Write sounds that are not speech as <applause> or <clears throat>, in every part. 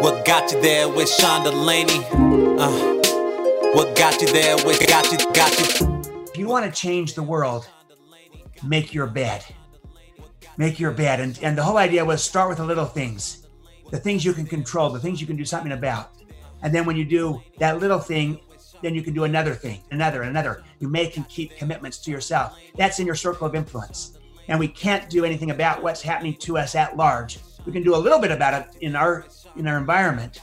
What got you there with Sean Delaney? Uh, what got you there with got you, got you? If you want to change the world, make your bed. Make your bed. And, and the whole idea was start with the little things, the things you can control, the things you can do something about. And then when you do that little thing, then you can do another thing, another, and another. You make and keep commitments to yourself. That's in your circle of influence. And we can't do anything about what's happening to us at large. We can do a little bit about it in our in our environment,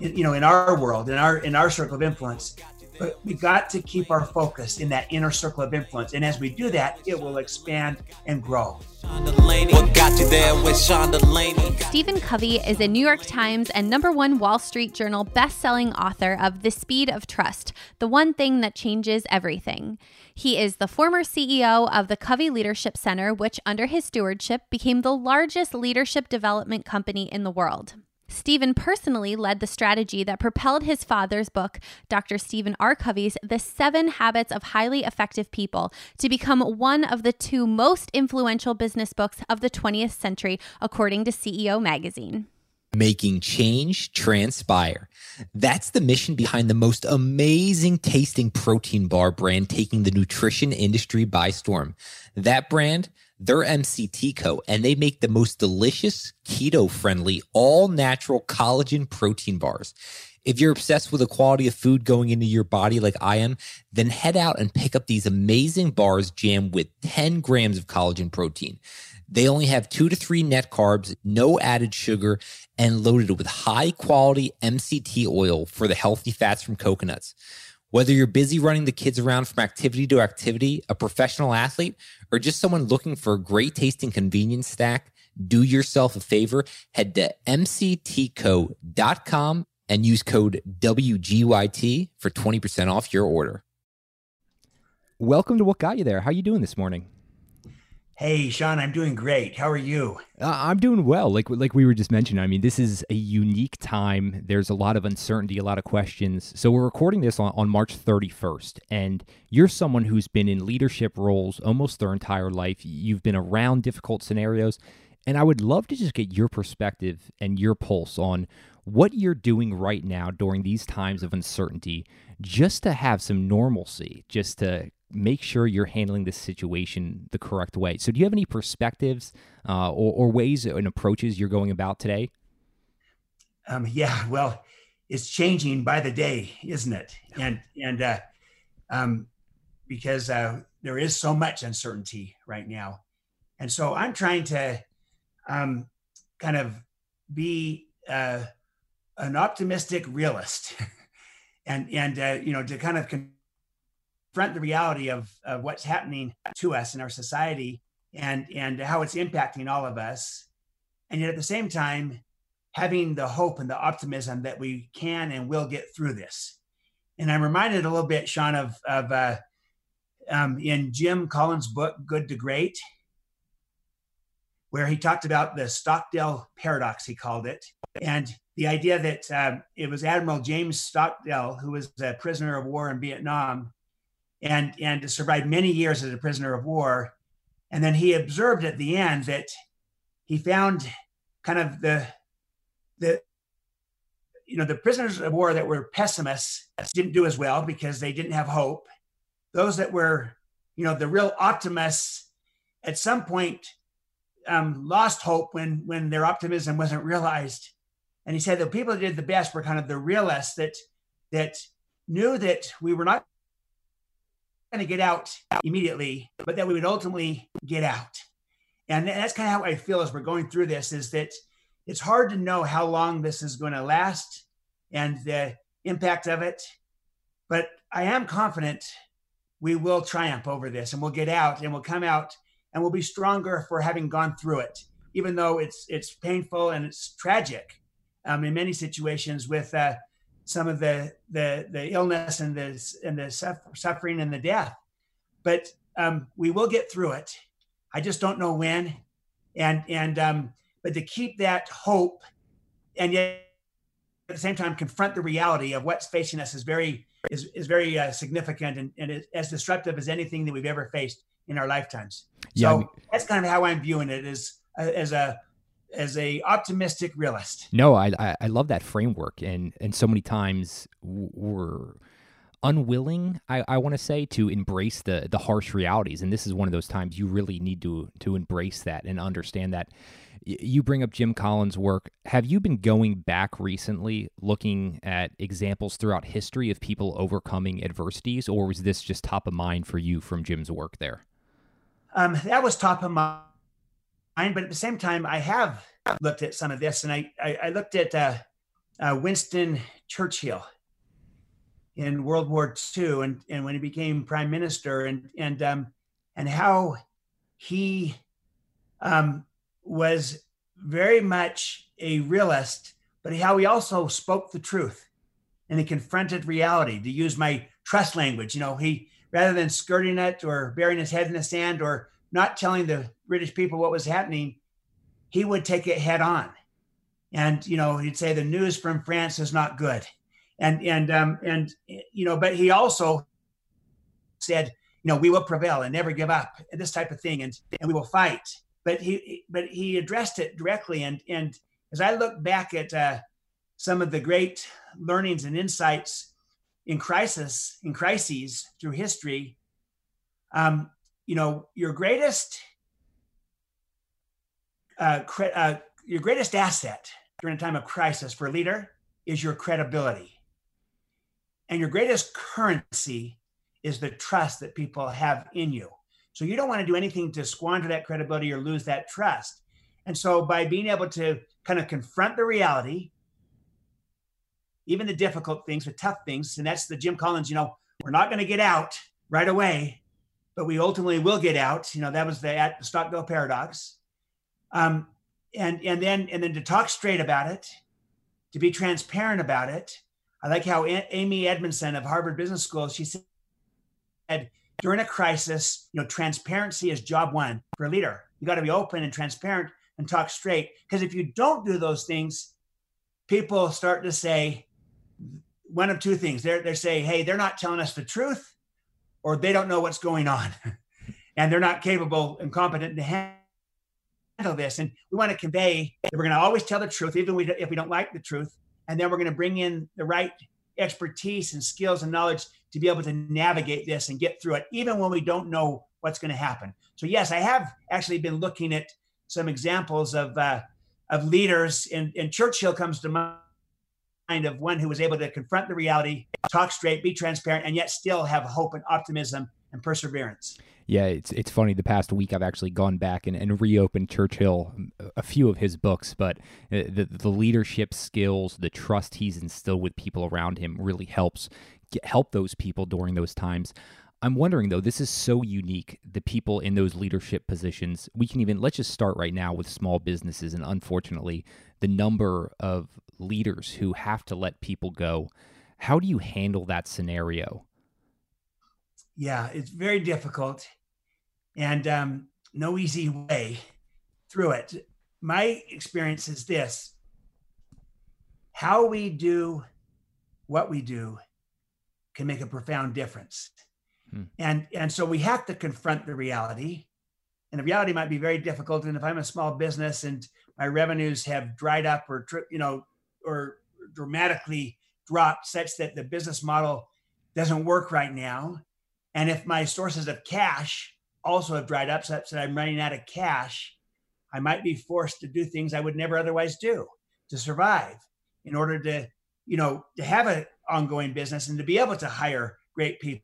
in, you know, in our world, in our in our circle of influence. But we got to keep our focus in that inner circle of influence, and as we do that, it will expand and grow. Stephen Covey is a New York Times and number one Wall Street Journal best-selling author of The Speed of Trust, the one thing that changes everything. He is the former CEO of the Covey Leadership Center, which under his stewardship became the largest leadership development company in the world. Stephen personally led the strategy that propelled his father's book, Dr. Stephen R. Covey's The Seven Habits of Highly Effective People, to become one of the two most influential business books of the 20th century, according to CEO Magazine. Making change transpire. That's the mission behind the most amazing tasting protein bar brand taking the nutrition industry by storm. That brand, they're MCT Co. and they make the most delicious, keto friendly, all natural collagen protein bars. If you're obsessed with the quality of food going into your body like I am, then head out and pick up these amazing bars jammed with 10 grams of collagen protein. They only have two to three net carbs, no added sugar, and loaded with high quality MCT oil for the healthy fats from coconuts. Whether you're busy running the kids around from activity to activity, a professional athlete, or just someone looking for a great tasting convenience snack, do yourself a favor. Head to mctco.com and use code WGYT for 20% off your order. Welcome to What Got You There. How are you doing this morning? Hey, Sean, I'm doing great. How are you? Uh, I'm doing well. Like like we were just mentioning. I mean, this is a unique time. There's a lot of uncertainty, a lot of questions. So we're recording this on, on March 31st, and you're someone who's been in leadership roles almost their entire life. You've been around difficult scenarios, and I would love to just get your perspective and your pulse on what you're doing right now during these times of uncertainty, just to have some normalcy, just to make sure you're handling this situation the correct way. So, do you have any perspectives uh, or, or, ways and approaches you're going about today? Um, yeah, well, it's changing by the day, isn't it? And and uh, um, because uh, there is so much uncertainty right now, and so I'm trying to um, kind of be uh, an optimistic realist, <laughs> and and uh, you know to kind of. Con- confront the reality of, of what's happening to us in our society and and how it's impacting all of us. And yet at the same time having the hope and the optimism that we can and will get through this. And i'm reminded a little bit sean of of uh, um, in jim collins book good to great where he talked about the stockdale paradox he called it and the idea that uh, it was admiral james stockdale who was a prisoner of war in vietnam and and survived many years as a prisoner of war. And then he observed at the end that he found kind of the the you know the prisoners of war that were pessimists didn't do as well because they didn't have hope. Those that were you know the real optimists at some point um, lost hope when when their optimism wasn't realized. And he said the people that did the best were kind of the realists that that knew that we were not going to get out immediately, but that we would ultimately get out. And that's kind of how I feel as we're going through this is that it's hard to know how long this is going to last and the impact of it. But I am confident we will triumph over this and we'll get out and we'll come out and we'll be stronger for having gone through it, even though it's it's painful and it's tragic um, in many situations with uh, some of the the the illness and the and the suffering and the death. But um, we will get through it. I just don't know when. And and um, but to keep that hope, and yet at the same time confront the reality of what's facing us is very is is very uh, significant and, and as disruptive as anything that we've ever faced in our lifetimes. Yeah, so I mean, that's kind of how I'm viewing it as as a as a optimistic realist. No, I, I love that framework, and and so many times we're unwilling i, I want to say to embrace the the harsh realities and this is one of those times you really need to to embrace that and understand that. You bring up jim collins work. Have you been going back recently looking at examples throughout history of people overcoming adversities or was this just top of mind for you from jim's work there? Um, that was top of mind but at the same time i have looked at some of this and i i, I looked at uh, uh, winston churchill in World War II and, and when he became prime minister and and um, and how he um, was very much a realist, but how he also spoke the truth and he confronted reality. To use my trust language, you know, he rather than skirting it or burying his head in the sand or not telling the British people what was happening, he would take it head on. And you know, he'd say the news from France is not good and and um, and you know, but he also said, you know, we will prevail and never give up, and this type of thing, and and we will fight. But he but he addressed it directly, and and as I look back at uh, some of the great learnings and insights in crisis in crises through history, um, you know, your greatest uh, cre- uh, your greatest asset during a time of crisis for a leader is your credibility. And your greatest currency is the trust that people have in you. So you don't want to do anything to squander that credibility or lose that trust. And so by being able to kind of confront the reality, even the difficult things, the tough things, and that's the Jim Collins, you know, we're not going to get out right away, but we ultimately will get out. You know, that was the at Stockdale paradox. Um, and and then and then to talk straight about it, to be transparent about it, I like how Amy Edmondson of Harvard Business School, she said, during a crisis, you know, transparency is job one for a leader. You got to be open and transparent and talk straight. Because if you don't do those things, people start to say one of two things. They're they're saying, hey, they're not telling us the truth, or they don't know what's going on, <laughs> and they're not capable and competent to handle this. And we want to convey that we're going to always tell the truth, even if we don't like the truth and then we're going to bring in the right expertise and skills and knowledge to be able to navigate this and get through it, even when we don't know what's going to happen. So, yes, I have actually been looking at some examples of uh, of leaders, and, and Churchill comes to mind of one who was able to confront the reality, talk straight, be transparent, and yet still have hope and optimism and perseverance. Yeah, it's it's funny. The past week, I've actually gone back and, and reopened Churchill, a few of his books, but uh, the the leadership skills, the trust he's instilled with people around him, really helps get, help those people during those times. I'm wondering though, this is so unique. The people in those leadership positions, we can even let's just start right now with small businesses, and unfortunately, the number of leaders who have to let people go. How do you handle that scenario? Yeah, it's very difficult and um, no easy way through it. My experience is this how we do what we do can make a profound difference. Hmm. And, and so we have to confront the reality. And the reality might be very difficult. And if I'm a small business and my revenues have dried up or, you know, or dramatically dropped such that the business model doesn't work right now. And if my sources of cash also have dried up such that I'm running out of cash, I might be forced to do things I would never otherwise do to survive in order to, you know, to have an ongoing business and to be able to hire great people.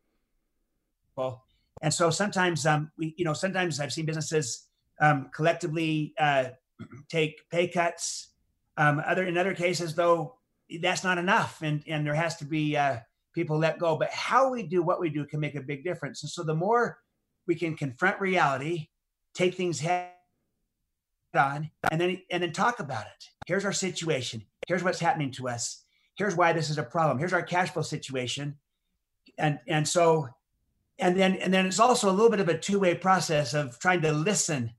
And so sometimes, um, we, you know, sometimes I've seen businesses um, collectively uh, <clears throat> take pay cuts. Um, other in other cases, though, that's not enough, and and there has to be uh, people let go. But how we do what we do can make a big difference. And so the more we can confront reality, take things head on, and then and then talk about it. Here's our situation. Here's what's happening to us. here's why this is a problem. Here's our cash flow situation. And and so and then and then it's also a little bit of a two-way process of trying to listen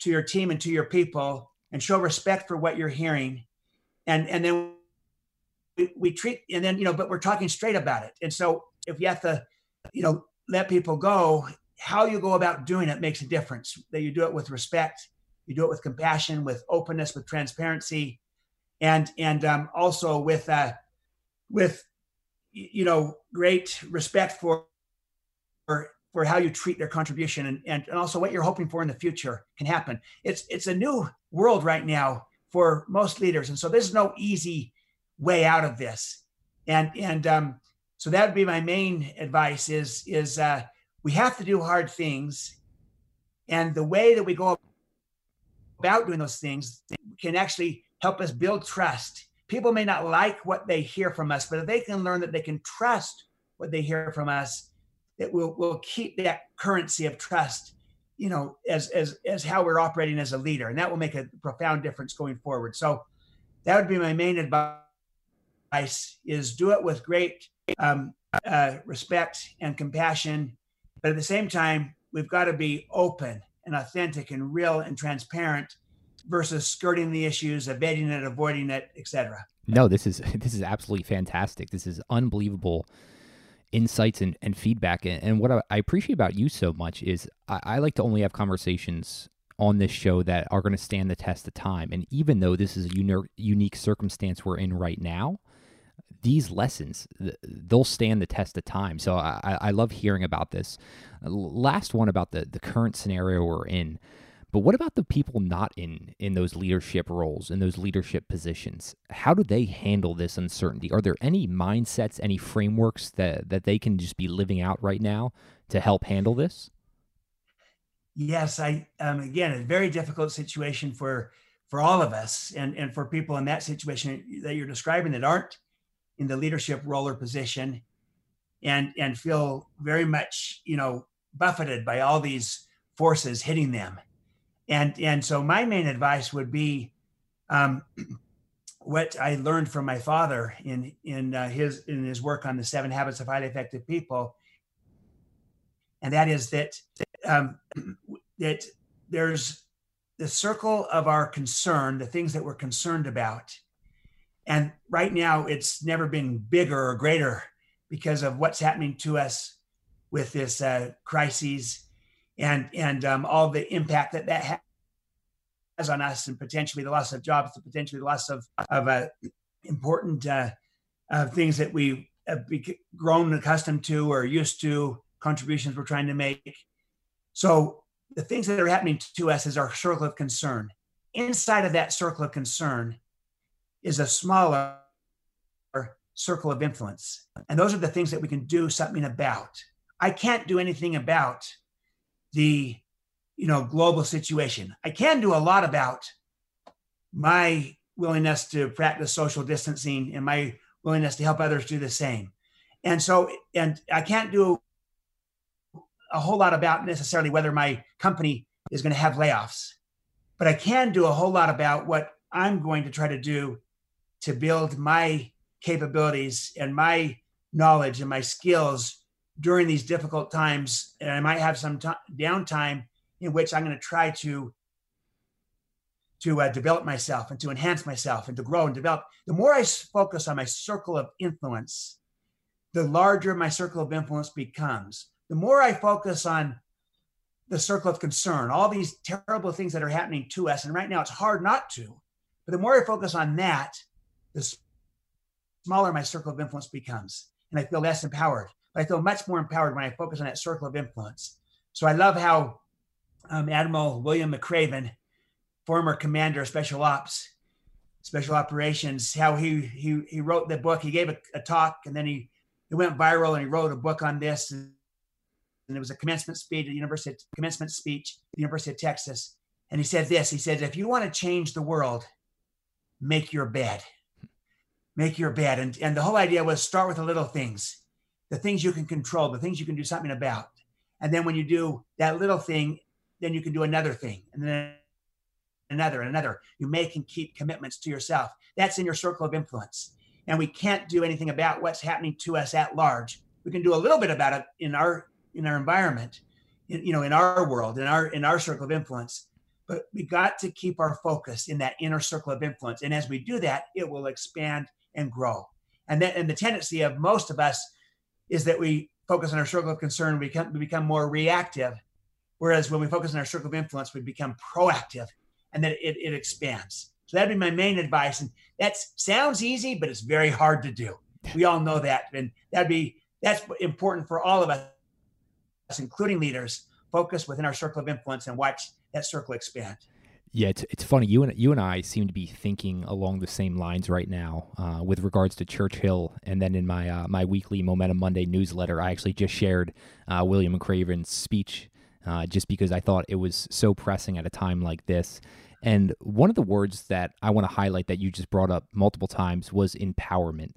to your team and to your people and show respect for what you're hearing. And and then we, we treat and then you know, but we're talking straight about it. And so if you have to, you know, let people go, how you go about doing it makes a difference. That you do it with respect, you do it with compassion, with openness, with transparency, and and um, also with uh, with you know great respect for for, for how you treat their contribution and, and and also what you're hoping for in the future can happen. It's it's a new world right now for most leaders, and so there's no easy way out of this. And and um, so that would be my main advice: is is uh, we have to do hard things, and the way that we go about doing those things can actually help us build trust. People may not like what they hear from us, but if they can learn that they can trust what they hear from us, that we'll, we'll keep that currency of trust, you know, as, as, as how we're operating as a leader. And that will make a profound difference going forward. So that would be my main advice is do it with great um, uh, respect and compassion. But at the same time, we've got to be open and authentic and real and transparent versus skirting the issues, evading it, avoiding it, etc. No, this is <laughs> this is absolutely fantastic. This is unbelievable insights and, and feedback. And, and what I, appreciate about you so much is I, I like to only have conversations on this show that are going to stand the test of time. And even though this is a uni- unique circumstance we're in right now, these lessons they'll stand the test of time. So I, I love hearing about this. Last one about the the current scenario we're in. But what about the people not in in those leadership roles in those leadership positions? How do they handle this uncertainty? Are there any mindsets, any frameworks that that they can just be living out right now to help handle this? Yes, I um, again a very difficult situation for for all of us and and for people in that situation that you're describing that aren't in the leadership role or position and and feel very much you know buffeted by all these forces hitting them and and so my main advice would be um, <clears throat> what I learned from my father in in uh, his in his work on the seven habits of highly effective people, and that is that um, <clears throat> that there's the circle of our concern, the things that we're concerned about, and right now it's never been bigger or greater because of what's happening to us with this uh, crises and and um, all the impact that that has on us, and potentially the loss of jobs, and potentially the loss of of uh, important uh, uh, things that we have grown accustomed to or used to, contributions we're trying to make. So the things that are happening to us is our circle of concern. Inside of that circle of concern is a smaller circle of influence. And those are the things that we can do something about. I can't do anything about the you know global situation. I can do a lot about my willingness to practice social distancing and my willingness to help others do the same. And so and i can't do a whole lot about necessarily whether my company is going to have layoffs but i can do a whole lot about what i'm going to try to do to build my capabilities and my knowledge and my skills during these difficult times and i might have some t- downtime in which i'm going to try to to uh, develop myself and to enhance myself and to grow and develop. The more i focus on my circle of influence the larger my circle of influence becomes. The more i focus on the circle of concern all these terrible things that are happening to us and right now it's hard not to but the more i focus on that the smaller my circle of influence becomes and i feel less empowered but I feel much more empowered when I focus on that circle of influence. So I love how um, Admiral William McRaven, former commander of special ops, special operations, how he he he wrote the book. He gave a, a talk and then he it went viral and he wrote a book on this. And, and it was a commencement speech at the University commencement speech at the University of Texas. And he said this. He said, "If you want to change the world, make your bed. Make your bed." And and the whole idea was start with the little things the things you can control, the things you can do something about. And then when you do that little thing, then you can do another thing and then another and another. You make and keep commitments to yourself. That's in your circle of influence. and we can't do anything about what's happening to us at large. We can do a little bit about it in our in our environment, in, you know, in our world, in our in our circle of influence. But we got to keep our focus in that inner circle of influence, and as we do that, it will expand and grow. And then, and the tendency of most of us is that we focus on our circle of concern, we become, we become more reactive. Whereas when we focus on our circle of influence, we become proactive, and then it, it expands. So that'd be my main advice. And that sounds easy, but it's very hard to do. We all know that. And that'd be that's important for all of us, including leaders, focus within our circle of influence and watch that circle expand. Yeah, it's, it's funny. You and you and I seem to be thinking along the same lines right now uh, with regards to Churchill. And then in my uh, my weekly Momentum Monday newsletter, I actually just shared uh, William McRaven's speech uh, just because I thought it was so pressing at a time like this. And one of the words that I want to highlight that you just brought up multiple times was empowerment.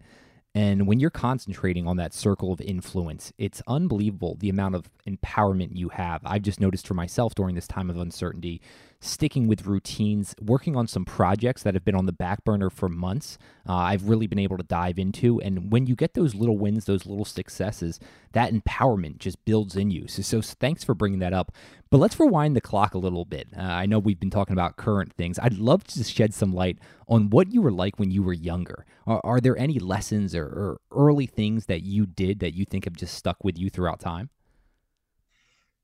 And when you're concentrating on that circle of influence, it's unbelievable the amount of empowerment you have. I've just noticed for myself during this time of uncertainty sticking with routines, working on some projects that have been on the back burner for months. Uh, I've really been able to dive into. And when you get those little wins, those little successes, that empowerment just builds in you. So, so thanks for bringing that up. But let's rewind the clock a little bit. Uh, I know we've been talking about current things. I'd love to shed some light on what you were like when you were younger. Are, are there any lessons or, or early things that you did that you think have just stuck with you throughout time?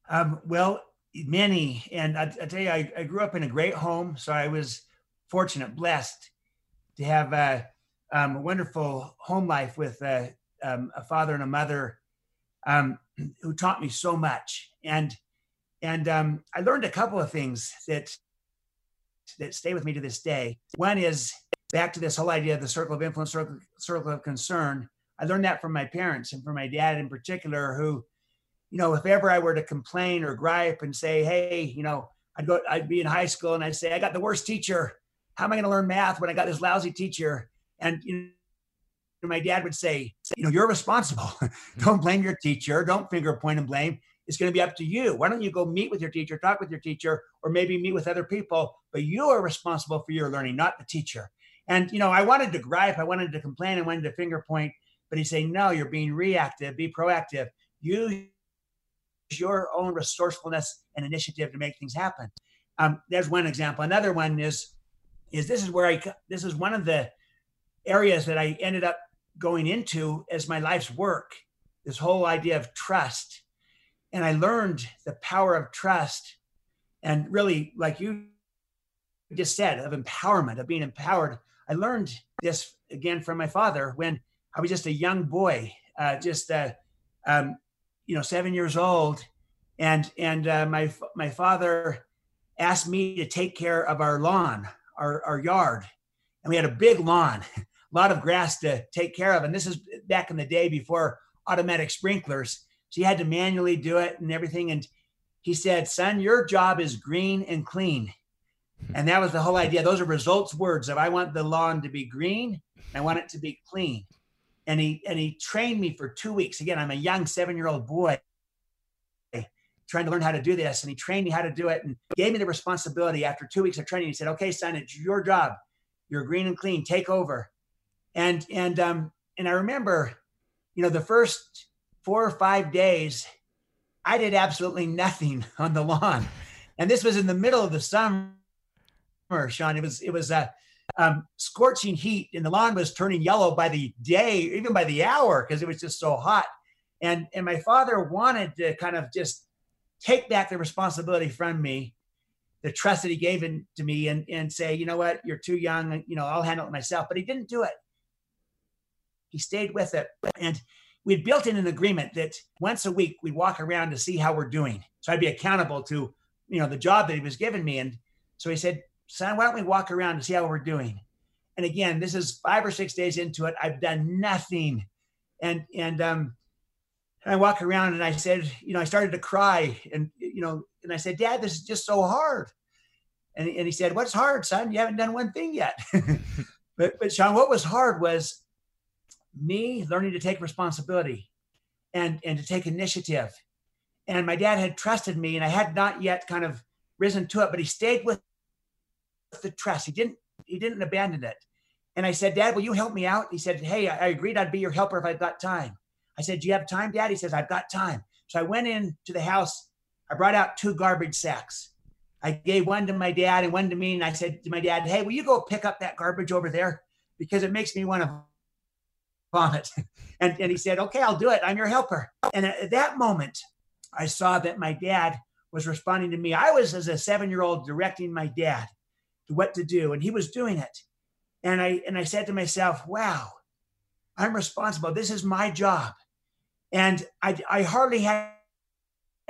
Um, well, many. And I, I tell you, I, I, grew up in a great home, so I was fortunate, blessed to have a, um, a wonderful home life with a, um, a father and a mother um, who taught me so much. And and um, I learned a couple of things that that stay with me to this day. One is back to this whole idea of the circle of influence, circle, circle of concern. I learned that from my parents and from my dad in particular, who you know, if ever I were to complain or gripe and say, hey, you know, I'd go, I'd be in high school and I'd say, I got the worst teacher. How am I going to learn math when I got this lousy teacher? And you know, my dad would say, you know, you're responsible. <laughs> don't blame your teacher. Don't finger point and blame. It's going to be up to you. Why don't you go meet with your teacher, talk with your teacher, or maybe meet with other people? But you are responsible for your learning, not the teacher. And you know, I wanted to gripe, I wanted to complain, I wanted to finger point, but he's saying, no, you're being reactive. Be proactive. Use your own resourcefulness and initiative to make things happen. Um, there's one example. Another one is is this is where I this is one of the areas that I ended up going into as my life's work. This whole idea of trust, and I learned the power of trust, and really, like you just said, of empowerment, of being empowered. I learned this again from my father when I was just a young boy, uh, just uh, um, you know, seven years old, and and uh, my my father asked me to take care of our lawn, our our yard, and we had a big lawn, <laughs> a lot of grass to take care of, and this is back in the day before automatic sprinklers, so you had to manually do it and everything. And he said, "Son, your job is green and clean." And that was the whole idea. Those are results words of I want the lawn to be green, I want it to be clean and he and he trained me for two weeks. Again, I'm a young seven year old boy trying to learn how to do this, and he trained me how to do it and gave me the responsibility. After two weeks of training, he said, "Okay, son, it's your job. You're green and clean. Take over." And and um and I remember, you know, the first four or five days, I did absolutely nothing <laughs> on the lawn, and this was in the middle of the summer. Sean, it was it was uh um, scorching heat, and the lawn was turning yellow by the day, even by the hour, because it was just so hot. And and my father wanted to kind of just take back the responsibility from me, the trust that he gave in, to me, and and say, you know what, you're too young, you know, I'll handle it myself. But he didn't do it. He stayed with it, and we'd built in an agreement that once a week we'd walk around to see how we're doing. So I'd be accountable to, you know, the job that he was giving me. And so he said, son, why don't we walk around and see how we're doing? And again, this is five or six days into it. I've done nothing. And, and, um, I walk around and I said, you know, I started to cry and, you know, and I said, dad, this is just so hard. And, and he said, what's hard, son? You haven't done one thing yet. <laughs> but, but Sean, what was hard was me learning to take responsibility and, and to take initiative. And my dad had trusted me and I had not yet kind of risen to it, but he stayed with the trust. He didn't he didn't abandon it. And I said, Dad, will you help me out? He said, Hey, I agreed I'd be your helper if I've got time. I said, Do you have time, Dad? He says, I've got time. So I went in to the house. I brought out two garbage sacks. I gave one to my dad and one to me. And I said to my dad, Hey, will you go pick up that garbage over there? Because it makes me want to vomit. <laughs> and, and he said, Okay, I'll do it. I'm your helper. And at that moment, I saw that my dad was responding to me. I was, as a seven year old, directing my dad what to do, and he was doing it. And I and I said to myself, "Wow, I'm responsible. This is my job." And I, I hardly had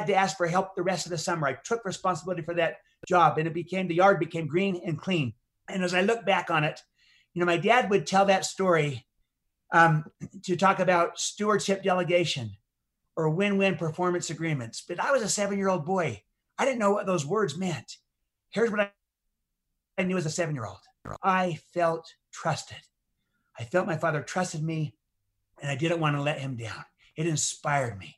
to ask for help the rest of the summer. I took responsibility for that job, and it became the yard became green and clean. And as I look back on it, you know, my dad would tell that story um, to talk about stewardship delegation or win-win performance agreements. But I was a seven-year-old boy. I didn't know what those words meant. Here's what I, knew as a seven-year-old. I felt trusted. I felt my father trusted me, and I didn't want to let him down. It inspired me.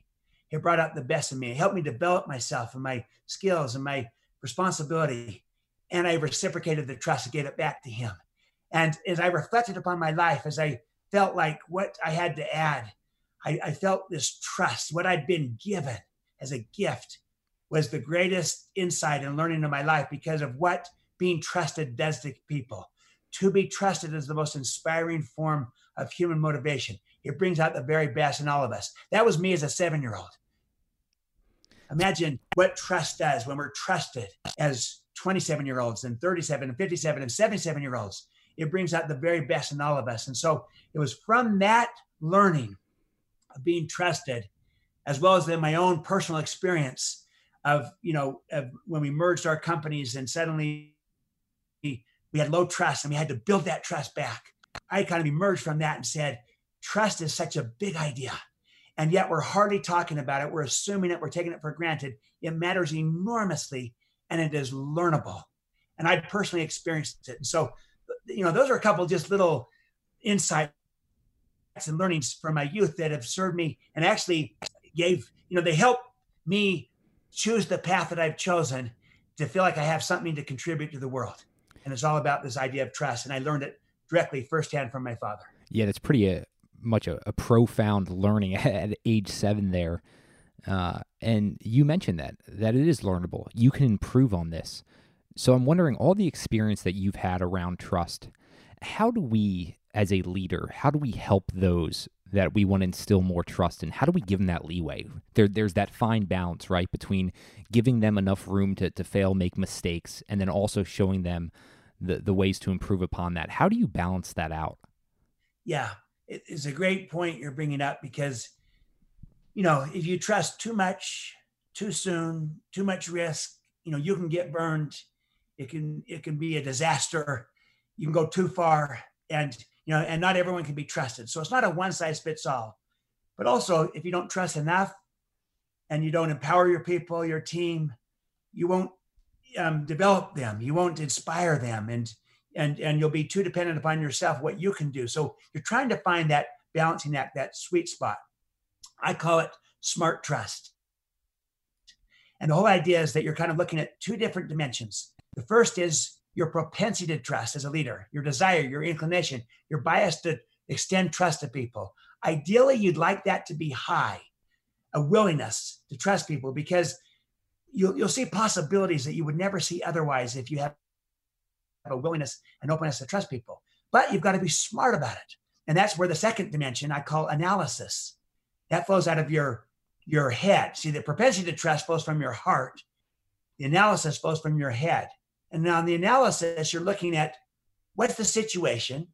It brought out the best in me. It helped me develop myself and my skills and my responsibility. And I reciprocated the trust and gave it back to him. And as I reflected upon my life, as I felt like what I had to add, I, I felt this trust. What I'd been given as a gift was the greatest insight and learning of my life because of what being trusted to people. To be trusted is the most inspiring form of human motivation. It brings out the very best in all of us. That was me as a seven year old. Imagine what trust does when we're trusted as 27 year olds and 37 and 57 and 77 year olds. It brings out the very best in all of us. And so it was from that learning of being trusted, as well as in my own personal experience of, you know, of when we merged our companies and suddenly we had low trust and we had to build that trust back. I kind of emerged from that and said, trust is such a big idea. And yet we're hardly talking about it. We're assuming it, we're taking it for granted. It matters enormously and it is learnable. And I personally experienced it. And so, you know, those are a couple just little insights and learnings from my youth that have served me and actually gave, you know, they help me choose the path that I've chosen to feel like I have something to contribute to the world. And it's all about this idea of trust. And I learned it directly firsthand from my father. Yeah, that's pretty uh, much a, a, profound learning <laughs> at age seven there. Uh, and you mentioned that, that it is learnable. You can improve on this. So I'm wondering all the experience that you've had around trust, how do we, as a leader, how do we help those that we want to instill more trust in? How do we give them that leeway? There, there's that fine balance, right, between giving them enough room to, to fail, make mistakes, and then also showing them the, the ways to improve upon that. How do you balance that out? Yeah, it's a great point you're bringing up because, you know, if you trust too much, too soon, too much risk, you know, you can get burned. It can it can be a disaster. You can go too far, and you know, and not everyone can be trusted. So it's not a one size fits all. But also, if you don't trust enough, and you don't empower your people, your team, you won't um, develop them. You won't inspire them, and and and you'll be too dependent upon yourself what you can do. So you're trying to find that balancing act, that sweet spot. I call it smart trust. And the whole idea is that you're kind of looking at two different dimensions. The first is your propensity to trust as a leader, your desire, your inclination, your bias to extend trust to people. Ideally, you'd like that to be high, a willingness to trust people because you'll, you'll see possibilities that you would never see otherwise if you have a willingness and openness to trust people. But you've got to be smart about it. And that's where the second dimension I call analysis. That flows out of your, your head. See, the propensity to trust flows from your heart. The analysis flows from your head. And in the analysis, you're looking at what's the situation?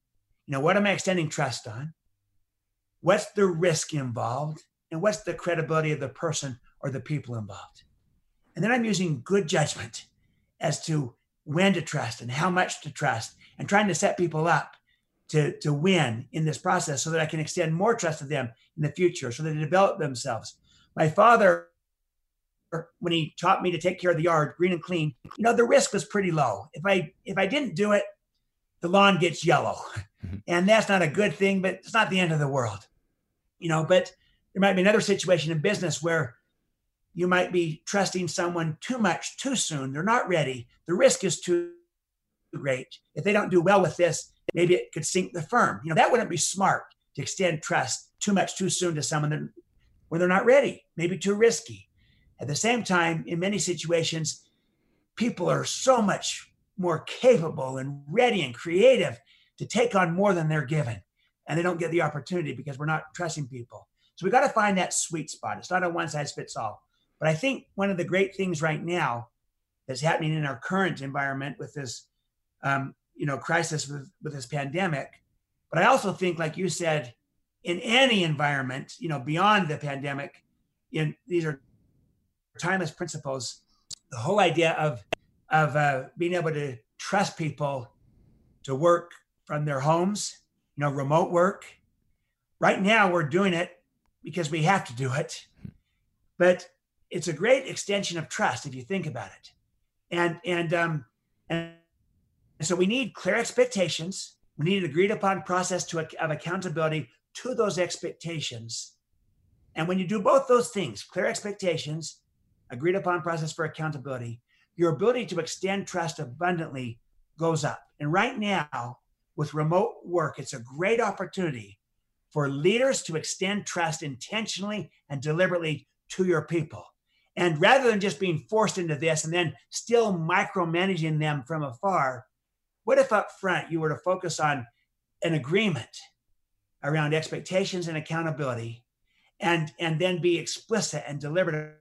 You know, what am I extending trust on? What's the risk involved? And what's the credibility of the person or the people involved? And then I'm using good judgment as to when to trust and how much to trust and trying to set people up to, to win in this process so that I can extend more trust to them in the future so that they develop themselves. My father, when he taught me to take care of the yard green and clean, you know, the risk was pretty low. If I if I didn't do it, the lawn gets yellow. Mm-hmm. And that's not a good thing, but it's not the end of the world. You know, but there might be another situation in business where you might be trusting someone too much too soon. They're not ready. The risk is too great. If they don't do well with this, maybe it could sink the firm. You know, that wouldn't be smart to extend trust too much too soon to someone that, when they're not ready, maybe too risky. At the same time, in many situations, people are so much more capable and ready and creative to take on more than they're given. And they don't get the opportunity because we're not trusting people. So we got to find that sweet spot. It's not a one size fits all. But I think one of the great things right now that's happening in our current environment with this, um, you know, crisis with, with this pandemic. But I also think, like you said, in any environment, you know, beyond the pandemic, in these are timeless principles. The whole idea of of uh, being able to trust people to work from their homes, you know, remote work. Right now, we're doing it because we have to do it, but it's a great extension of trust if you think about it. And and um, and so we need clear expectations. We need an agreed upon process to of accountability to those expectations. And when you do both those things, clear expectations, agreed upon process for accountability, your ability to extend trust abundantly goes up. And right now, with remote work, it's a great opportunity for leaders to extend trust intentionally and deliberately to your people. And rather than just being forced into this and then still micromanaging them from afar, what if up front you were to focus on an agreement around expectations and accountability and, and then be explicit and deliberate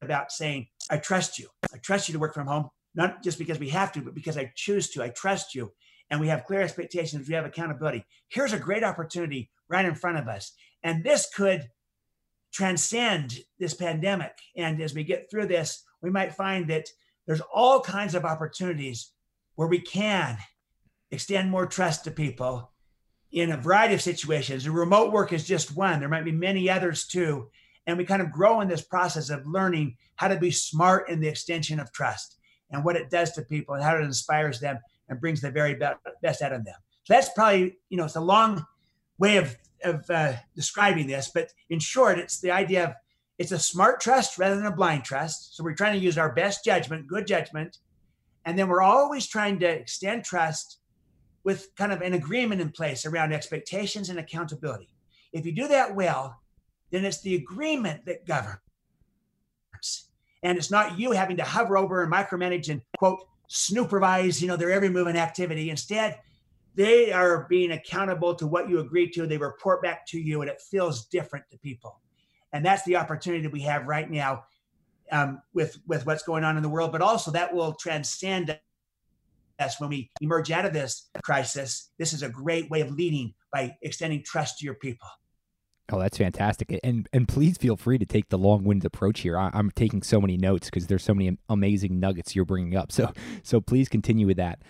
about saying, I trust you. I trust you to work from home, not just because we have to, but because I choose to. I trust you. And we have clear expectations, we have accountability. Here's a great opportunity right in front of us. And this could transcend this pandemic. And as we get through this, we might find that there's all kinds of opportunities where we can extend more trust to people in a variety of situations. Remote work is just one. There might be many others too. And we kind of grow in this process of learning how to be smart in the extension of trust and what it does to people and how it inspires them and brings the very best out of them. So that's probably, you know, it's a long way of, of uh, describing this, but in short, it's the idea of it's a smart trust rather than a blind trust. So we're trying to use our best judgment, good judgment, and then we're always trying to extend trust with kind of an agreement in place around expectations and accountability. If you do that well, then it's the agreement that governs. And it's not you having to hover over and micromanage and quote, supervise, you know, their every move and activity. Instead, they are being accountable to what you agreed to. They report back to you, and it feels different to people. And that's the opportunity that we have right now um, with with what's going on in the world. But also that will transcend us when we emerge out of this crisis. This is a great way of leading by extending trust to your people. Oh, that's fantastic. And and please feel free to take the long-winded approach here. I, am taking so many notes because there's so many amazing nuggets you're bringing up. So so please continue with that.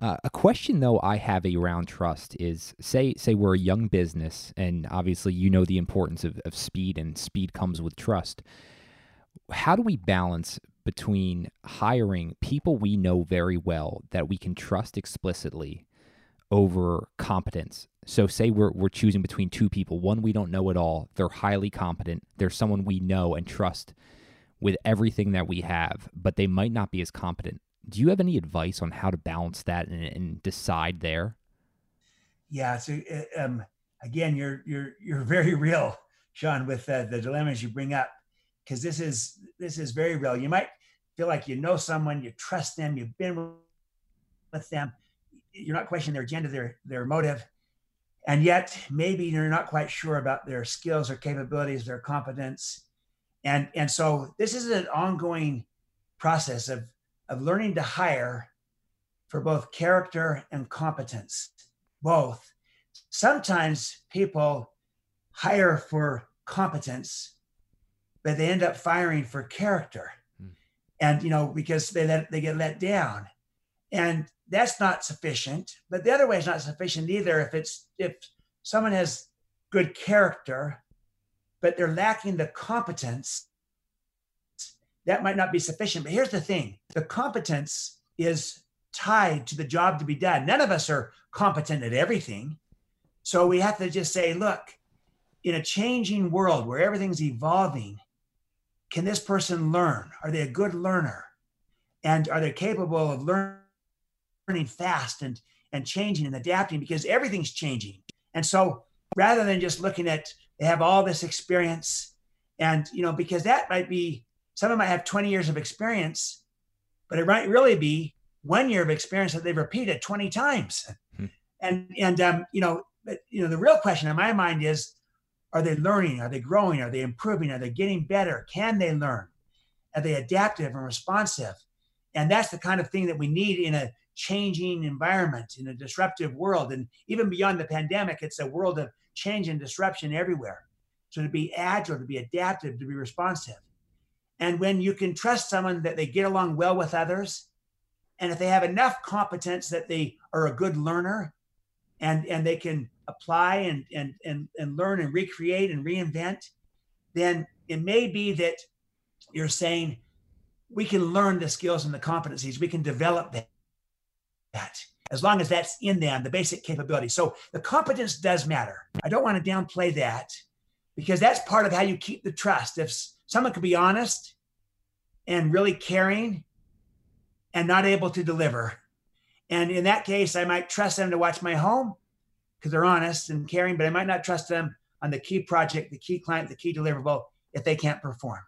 Uh, a question though I have around trust is say say we're a young business and obviously you know the importance of, of speed and speed comes with trust. How do we balance between hiring people we know very well that we can trust explicitly over competence. So say we're we're choosing between two people, one we don't know at all, they're highly competent, they're someone we know and trust with everything that we have, but they might not be as competent. Do you have any advice on how to balance that and, and decide there? Yeah, so uh, um, again, you're you're you're very real, Sean, with uh, the dilemmas you bring up, because this is this is very real. You might feel like you know someone, you trust them, you've been with them, you're not questioning their agenda, their their motive, and yet maybe you're not quite sure about their skills or capabilities, their competence, and and so this is an ongoing process of of learning to hire for both character and competence, both. Sometimes people hire for competence, but they end up firing for character, hmm. and you know because they let they get let down, and that's not sufficient. But the other way is not sufficient either. If it's if someone has good character, but they're lacking the competence, that might not be sufficient. But here's the thing: the competence is tied to the job to be done. None of us are competent at everything. So we have to just say, look, in a changing world where everything's evolving, can this person learn? Are they a good learner? And are they capable of learning? fast and and changing and adapting because everything's changing. And so rather than just looking at they have all this experience and you know because that might be someone might have 20 years of experience but it might really be one year of experience that they've repeated 20 times. Hmm. and and um, you know but you know the real question in my mind is are they learning? Are they growing? Are they improving? Are they getting better? Can they learn? Are they adaptive and responsive? And that's the kind of thing that we need in a changing environment in a disruptive world. And even beyond the pandemic it's a world of change and disruption everywhere. So to be agile to be adaptive to be responsive and when you can trust someone that they get along well with others and if they have enough competence that they are a good learner and and they can apply and and and, and learn and recreate and reinvent then it may be that you're saying we can learn the skills and the competencies. We can develop that, that as long as that's in them the basic capability so the competence does matter. I don't want to downplay that because that's part of how you keep the trust. If someone could be honest and really caring and not able to deliver. And in that case, I might trust them to watch my home because they're honest and caring, but I might not trust them on the key project, the key client, the key deliverable if they can't perform.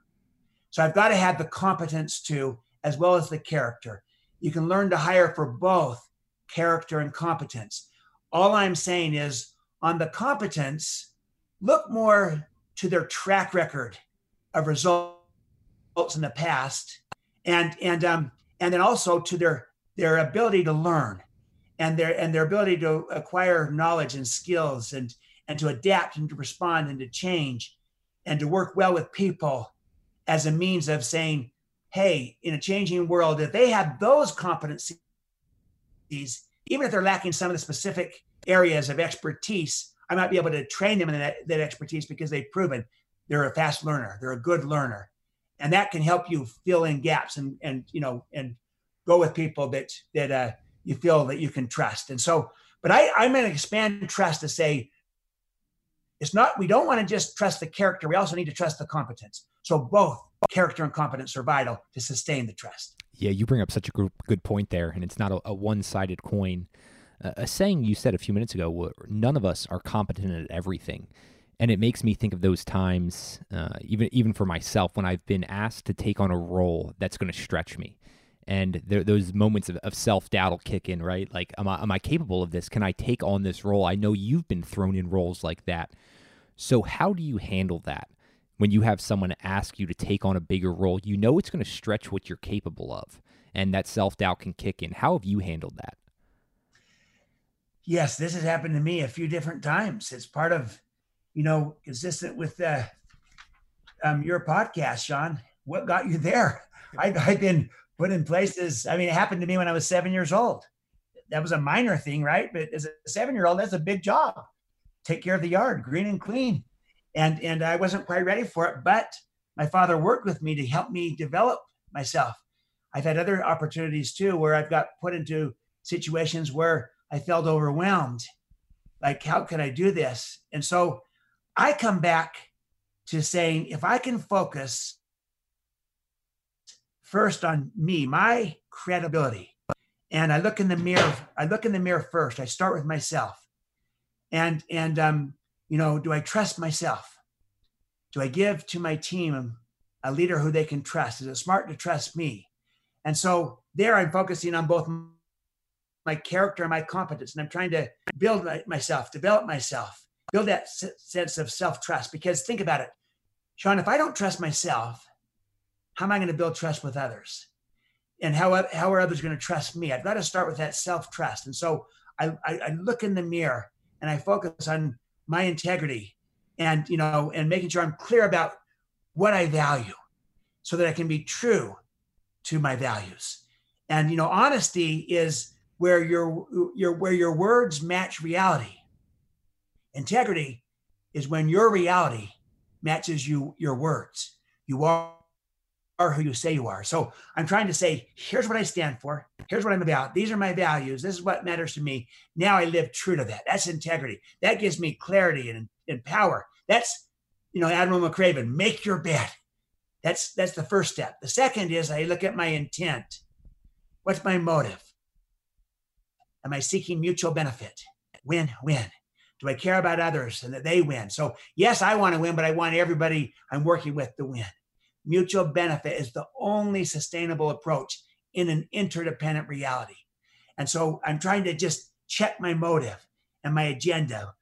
So I've got to have the competence to, as well as the character. You can learn to hire for both character and competence. All I'm saying is on the competence, look more to their track record of results in the past and and um, and then also to their their ability to learn and their and their ability to acquire knowledge and skills and and to adapt and to respond and to change and to work well with people as a means of saying hey in a changing world if they have those competencies even if they're lacking some of the specific areas of expertise i might be able to train them in that, that expertise because they've proven they're a fast learner they're a good learner and that can help you fill in gaps and and you know and go with people that that uh, you feel that you can trust. And so, but I I'm going to expand trust to say it's not we don't want to just trust the character. We also need to trust the competence. So both character and competence are vital to sustain the trust. Yeah, you bring up such a good point there, and it's not a, a one-sided coin. Uh, a saying you said a few minutes ago: "None of us are competent at everything." And it makes me think of those times, uh, even even for myself, when I've been asked to take on a role that's going to stretch me, and there, those moments of, of self doubt will kick in, right? Like, am I am I capable of this? Can I take on this role? I know you've been thrown in roles like that. So how do you handle that when you have someone ask you to take on a bigger role? You know it's going to stretch what you're capable of, and that self doubt can kick in. How have you handled that? Yes, this has happened to me a few different times. It's part of you know, consistent with um, your podcast, Sean. What got you there? I, I've been put in places. I mean, it happened to me when I was seven years old. That was a minor thing, right? But as a seven year old, that's a big job. Take care of the yard, green and clean. And and I wasn't quite ready for it, but my father worked with me to help me develop myself. I've had other opportunities too where I've got put into situations where I felt overwhelmed. Like, how can I do this? And so I come back to saying if I can focus first on me, my credibility, and I look in the mirror, I look in the mirror first. I start with myself. And and um, you know, do I trust myself? Do I give to my team a leader who they can trust? Is it smart to trust me? And so there I'm focusing on both my character and my competence. And I'm trying to build my, myself, develop myself build that sense of self trust. Because think about it, Sean, if I don't trust myself, how am I going to build trust with others? And how, how are others going to trust me? I've got to start with that self trust. And so I, I, I look in the mirror and I focus on my integrity and, you know, and making sure I'm clear about what I value so that I can be true to my values. And, you know, honesty is where your, your, where your words match reality Integrity is when your reality matches you your words. You are, are who you say you are. So I'm trying to say, here's what I stand for. Here's what I'm about. These are my values. This is what matters to me. Now I live true to that. That's integrity. That gives me clarity and, and power. That's, you know, Admiral McRaven, make your bed. That's that's the first step. The second is I look at my intent. What's my motive? Am I seeking mutual benefit? Win, win. Do I care about others and that they win? So, yes, I want to win, but I want everybody I'm working with to win. Mutual benefit is the only sustainable approach in an interdependent reality. And so I'm trying to just check my motive and my agenda.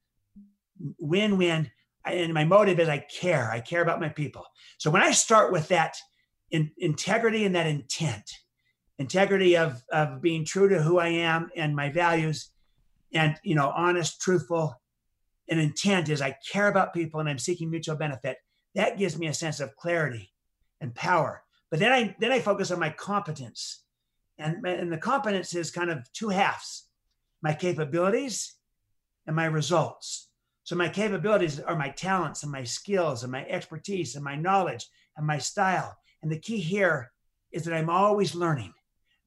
Win win. And my motive is I care. I care about my people. So when I start with that in, integrity and that intent, integrity of, of being true to who I am and my values, and you know, honest, truthful, and intent is I care about people and I'm seeking mutual benefit. That gives me a sense of clarity and power. But then I then I focus on my competence, and and the competence is kind of two halves: my capabilities and my results. So my capabilities are my talents and my skills and my expertise and my knowledge and my style. And the key here is that I'm always learning,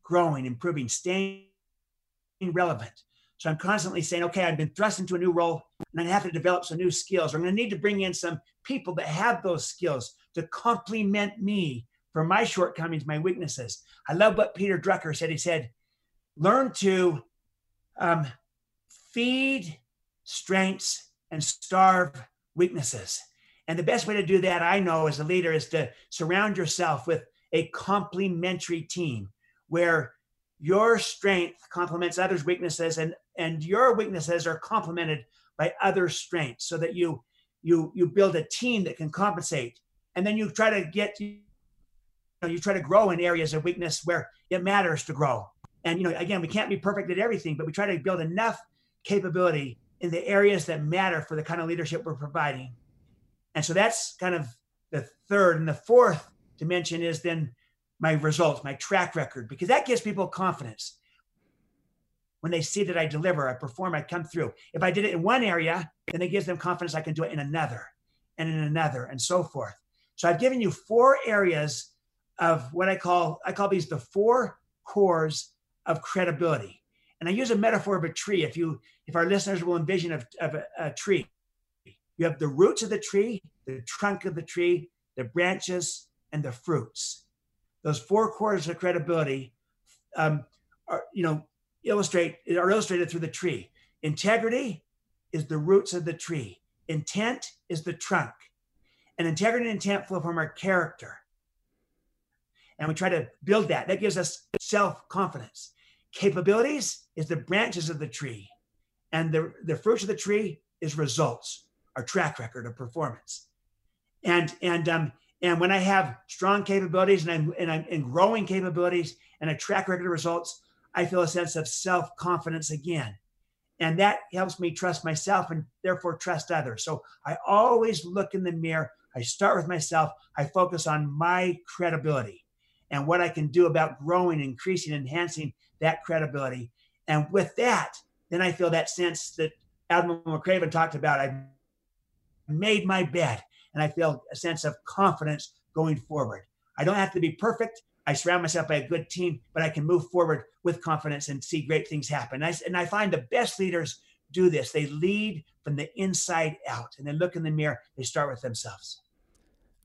growing, improving, staying relevant. So I'm constantly saying, okay, I've been thrust into a new role and I have to develop some new skills. I'm going to need to bring in some people that have those skills to complement me for my shortcomings, my weaknesses. I love what Peter Drucker said. He said, learn to um, feed strengths and starve weaknesses. And the best way to do that, I know as a leader, is to surround yourself with a complementary team where your strength complements others' weaknesses and, and your weaknesses are complemented by other strengths so that you you you build a team that can compensate. And then you try to get you know you try to grow in areas of weakness where it matters to grow. And you know again we can't be perfect at everything but we try to build enough capability in the areas that matter for the kind of leadership we're providing. And so that's kind of the third and the fourth dimension is then my results my track record because that gives people confidence when they see that I deliver, I perform, I come through. If I did it in one area, then it gives them confidence I can do it in another and in another and so forth. So I've given you four areas of what I call, I call these the four cores of credibility. And I use a metaphor of a tree. If you, if our listeners will envision of, of a, a tree, you have the roots of the tree, the trunk of the tree, the branches, and the fruits. Those four cores of credibility um, are, you know, illustrate are illustrated through the tree. Integrity is the roots of the tree. Intent is the trunk. And integrity and intent flow from our character. And we try to build that. That gives us self confidence. Capabilities is the branches of the tree. And the, the fruits of the tree is results, our track record of performance. And, and, um, and when I have strong capabilities and I'm, and I'm in growing capabilities and a track record of results, I feel a sense of self confidence again. And that helps me trust myself and therefore trust others. So I always look in the mirror. I start with myself. I focus on my credibility and what I can do about growing, increasing, enhancing that credibility. And with that, then I feel that sense that Admiral McRaven talked about. I've made my bed and I feel a sense of confidence going forward. I don't have to be perfect. I surround myself by a good team, but I can move forward with confidence and see great things happen. And I, and I find the best leaders do this. They lead from the inside out and they look in the mirror. They start with themselves.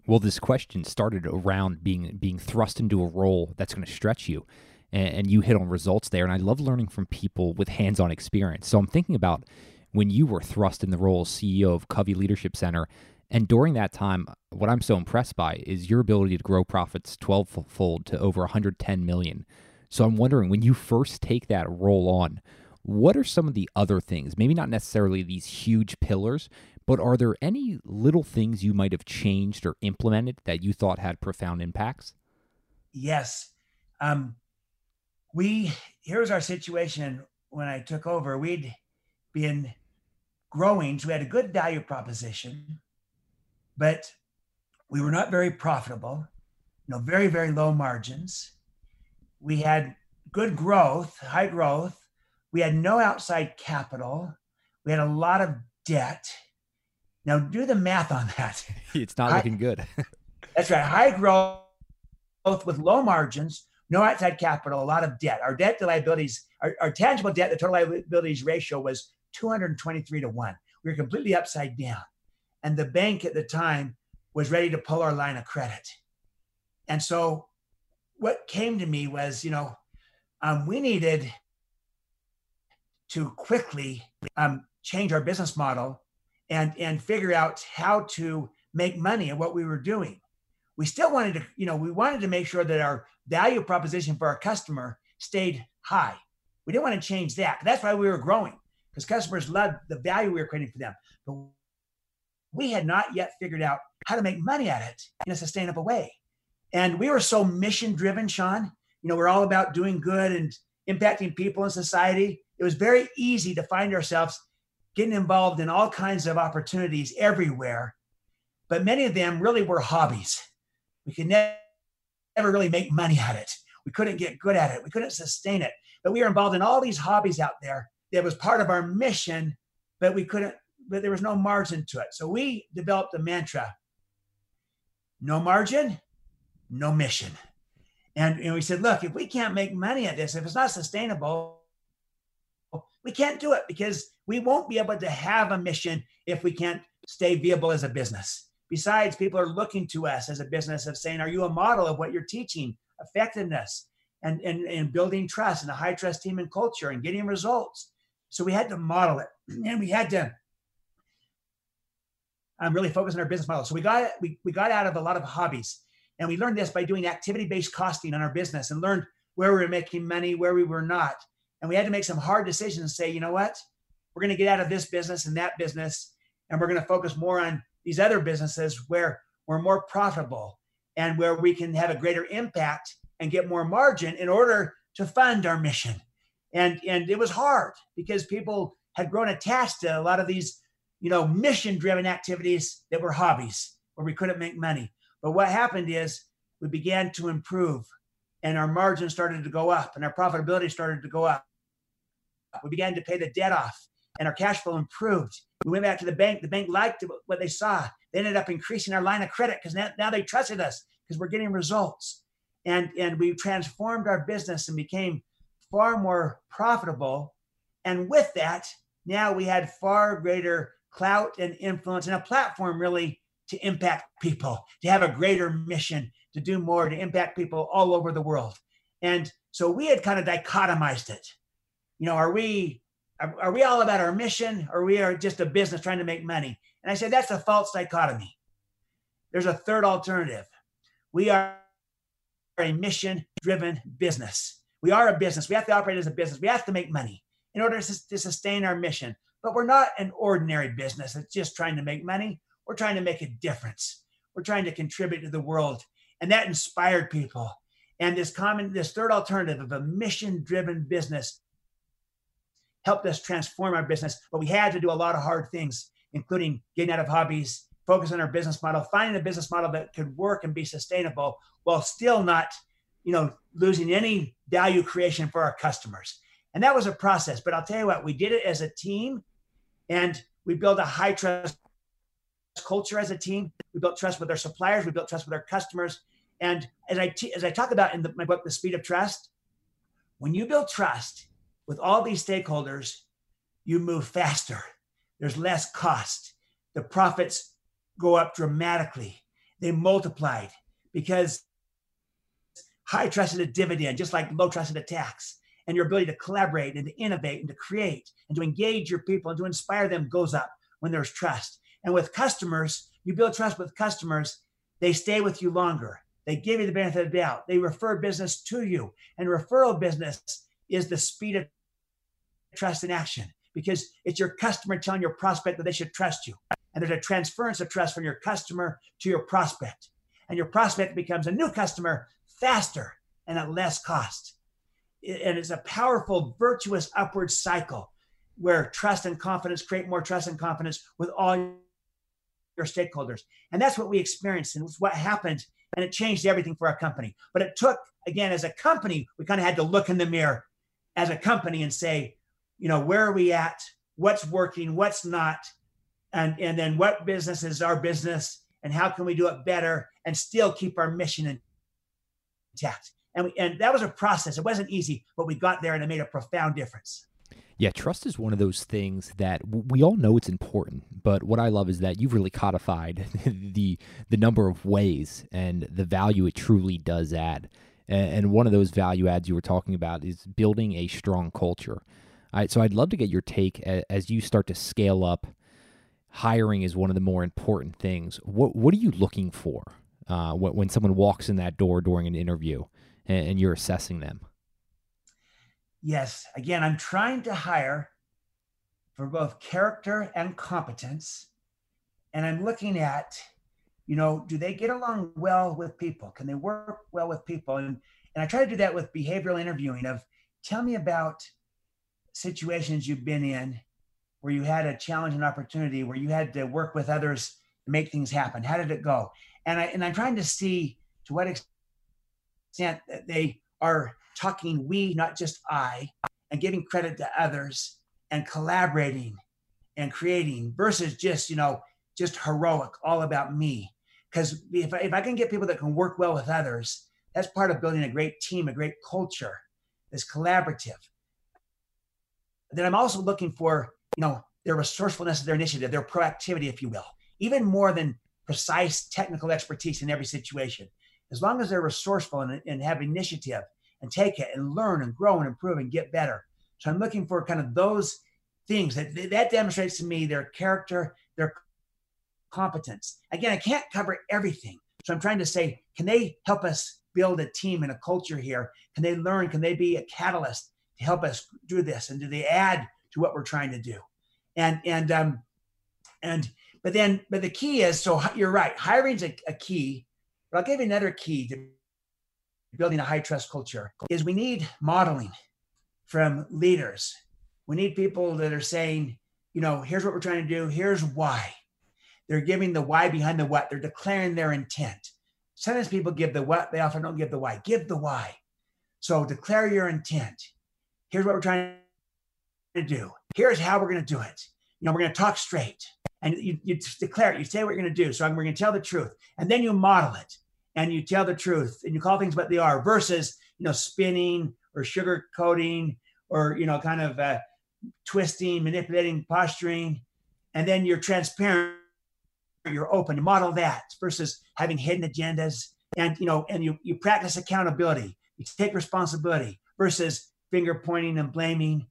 Well, this question started around being being thrust into a role that's going to stretch you, and, and you hit on results there. And I love learning from people with hands-on experience. So I'm thinking about when you were thrust in the role CEO of Covey Leadership Center and during that time, what I'm so impressed by is your ability to grow profits 12 fold to over 110 million. So I'm wondering when you first take that role on, what are some of the other things? Maybe not necessarily these huge pillars, but are there any little things you might have changed or implemented that you thought had profound impacts? Yes. Um, we here's our situation when I took over. We'd been growing, so we had a good value proposition but we were not very profitable, you know, very, very low margins. We had good growth, high growth. We had no outside capital. We had a lot of debt. Now do the math on that. <laughs> It's not high, looking good. <laughs> that's right. High growth with low margins, no outside capital, a lot of debt. Our debt to liabilities, our, our tangible debt to total liabilities ratio was 223 to 1. We were completely upside down. And the bank at the time was ready to pull our line of credit. And so what came to me was, you know, um, we needed to quickly um, change our business model and and figure out how to make money at what we were doing. We still wanted to, you know, we wanted to make sure that our value proposition for our customer stayed high. We didn't want to change that. That's why we were growing because customers loved the value we were creating for them. But we had not yet figured out how to make money at it in a sustainable way. And we were so mission driven, Sean. You know, we're all about doing good and impacting people in society. It was very easy to find ourselves getting involved in all kinds of opportunities everywhere. But many of them really were hobbies. We could never, never really make money at it. We couldn't get good at it. We couldn't sustain it. But we were involved in all these hobbies out there that was part of our mission, but we couldn't, but there was no margin to it. So we developed a mantra no margin, no mission. And, and we said, look, if we can't make money at this, if it's not sustainable, we can't do it because we won't be able to have a mission if we can't stay viable as a business. Besides, people are looking to us as a business of saying, are you a model of what you're teaching, effectiveness, and, and, and building trust and a high trust team and culture and getting results? So we had to model it <clears throat> and we had to um, really focus on our business model. So we got we, we got out of a lot of hobbies and we learned this by doing activity-based costing on our business and learned where we were making money, where we were not. And we had to make some hard decisions and say, you know what? We're going to get out of this business and that business, and we're going to focus more on these other businesses where we're more profitable and where we can have a greater impact and get more margin in order to fund our mission. And, and it was hard because people had grown attached to a lot of these, you know, mission driven activities that were hobbies where we couldn't make money. But what happened is we began to improve and our margin started to go up and our profitability started to go up. We began to pay the debt off and our cash flow improved. We went back to the bank. The bank liked what they saw. They ended up increasing our line of credit because now, now they trusted us because we're getting results. And, and we transformed our business and became far more profitable. And with that, now we had far greater clout and influence and a platform really to impact people, to have a greater mission, to do more, to impact people all over the world. And so we had kind of dichotomized it. You know, are we are, are we all about our mission or we are just a business trying to make money? And I said that's a false dichotomy. There's a third alternative. We are a mission driven business. We are a business. We have to operate as a business. We have to make money in order to, to sustain our mission. But we're not an ordinary business that's just trying to make money. We're trying to make a difference. We're trying to contribute to the world. And that inspired people. And this common, this third alternative of a mission-driven business helped us transform our business. But we had to do a lot of hard things, including getting out of hobbies, focus on our business model, finding a business model that could work and be sustainable while still not, you know, losing any value creation for our customers. And that was a process. But I'll tell you what, we did it as a team and we built a high trust culture as a team. We built trust with our suppliers. We built trust with our customers. And as I t- as I talk about in the, my book, The Speed of Trust, when you build trust with all these stakeholders, you move faster. There's less cost. The profits go up dramatically. They multiplied because high trust is a dividend, just like low trust is a tax. And your ability to collaborate and to innovate and to create and to engage your people and to inspire them goes up when there's trust. And with customers, you build trust with customers, they stay with you longer. They give you the benefit of the doubt. They refer business to you. And referral business is the speed of trust in action because it's your customer telling your prospect that they should trust you. And there's a transference of trust from your customer to your prospect. And your prospect becomes a new customer faster and at less cost. And it's a powerful, virtuous upward cycle where trust and confidence create more trust and confidence with all your stakeholders. And that's what we experienced and what happened. And it changed everything for our company. But it took, again, as a company, we kind of had to look in the mirror as a company and say, you know, where are we at? What's working? What's not? And, and then what business is our business? And how can we do it better and still keep our mission intact? And, we, and that was a process. It wasn't easy, but we got there and it made a profound difference. Yeah, trust is one of those things that we all know it's important, but what I love is that you've really codified <laughs> the the number of ways and the value it truly does add. And one of those value adds you were talking about is building a strong culture. So I'd love to get your take as, you start to scale up. Hiring is one of the more important things. What what are you looking for uh, when someone walks in that door during an interview and, and you're assessing them? Yes. Again, I'm trying to hire for both character and competence. And I'm looking at, you know, do they get along well with people? Can they work well with people? And and I try to do that with behavioral interviewing of tell me about situations you've been in where you had a challenge and opportunity where you had to work with others to make things happen. How did it go? And I and I'm trying to see to what that they are talking we, not just I, and giving credit to others and collaborating and creating versus just, you know, just heroic, all about me. Because if I, if I can get people that can work well with others, that's part of building a great team, a great culture that's collaborative. Then I'm also looking for, you know, their resourcefulness, their initiative, their proactivity, if you will, even more than precise technical expertise in every situation. As long as they're resourceful and, and have initiative and take it and learn and grow and improve and get better. So I'm looking for kind of those things that that demonstrates to me their character, their competence. Again, I can't cover everything. So I'm trying to say, can they help us build a team and a culture here? Can they learn? Can they be a catalyst to help us do this? And do they add to what we're trying to do? And and um and but then but the key is so you're right, hiring's a, a key. But I'll give you another key to building a high trust culture is we need modeling from leaders. We need people that are saying, you know, here's what we're trying to do, here's why. They're giving the why behind the what, they're declaring their intent. Sometimes people give the what, they often don't give the why. Give the why. So declare your intent. Here's what we're trying to do. Here's how we're going to do it. You know, we're going to talk straight. And you, you declare it. You say what you're going to do. So we're going to tell the truth. And then you model it and you tell the truth and you call things what they are versus, you know, spinning or sugar coating or, you know, kind of uh, twisting, manipulating, posturing. And then you're transparent, you're open, to model that versus having hidden agendas. And, you know, and you, you practice accountability, you take responsibility versus finger pointing and blaming.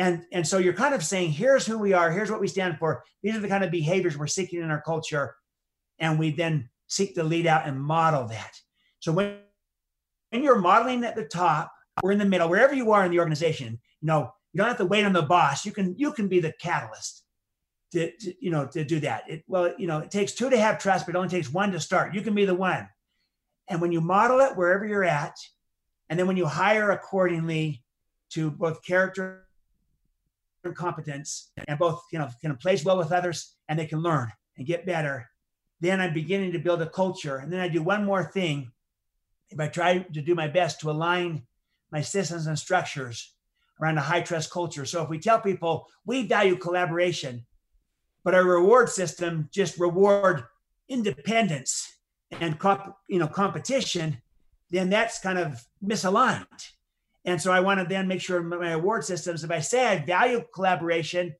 And, and so you're kind of saying, here's who we are, here's what we stand for. These are the kind of behaviors we're seeking in our culture. And we then seek to lead out and model that. So when, when you're modeling at the top or in the middle, wherever you are in the organization, you know, you don't have to wait on the boss. You can you can be the catalyst to, to you know to do that. It, well, you know, it takes two to have trust, but it only takes one to start. You can be the one. And when you model it wherever you're at, and then when you hire accordingly to both character competence, and both you know can place well with others and they can learn and get better, then I'm beginning to build a culture. And then I do one more thing. If I try to do my best to align my systems and structures around a high trust culture. So if we tell people we value collaboration, but our reward system just reward independence and comp, you know competition, then that's kind of misaligned. And so I want to then make sure my award systems, if I say I value collaboration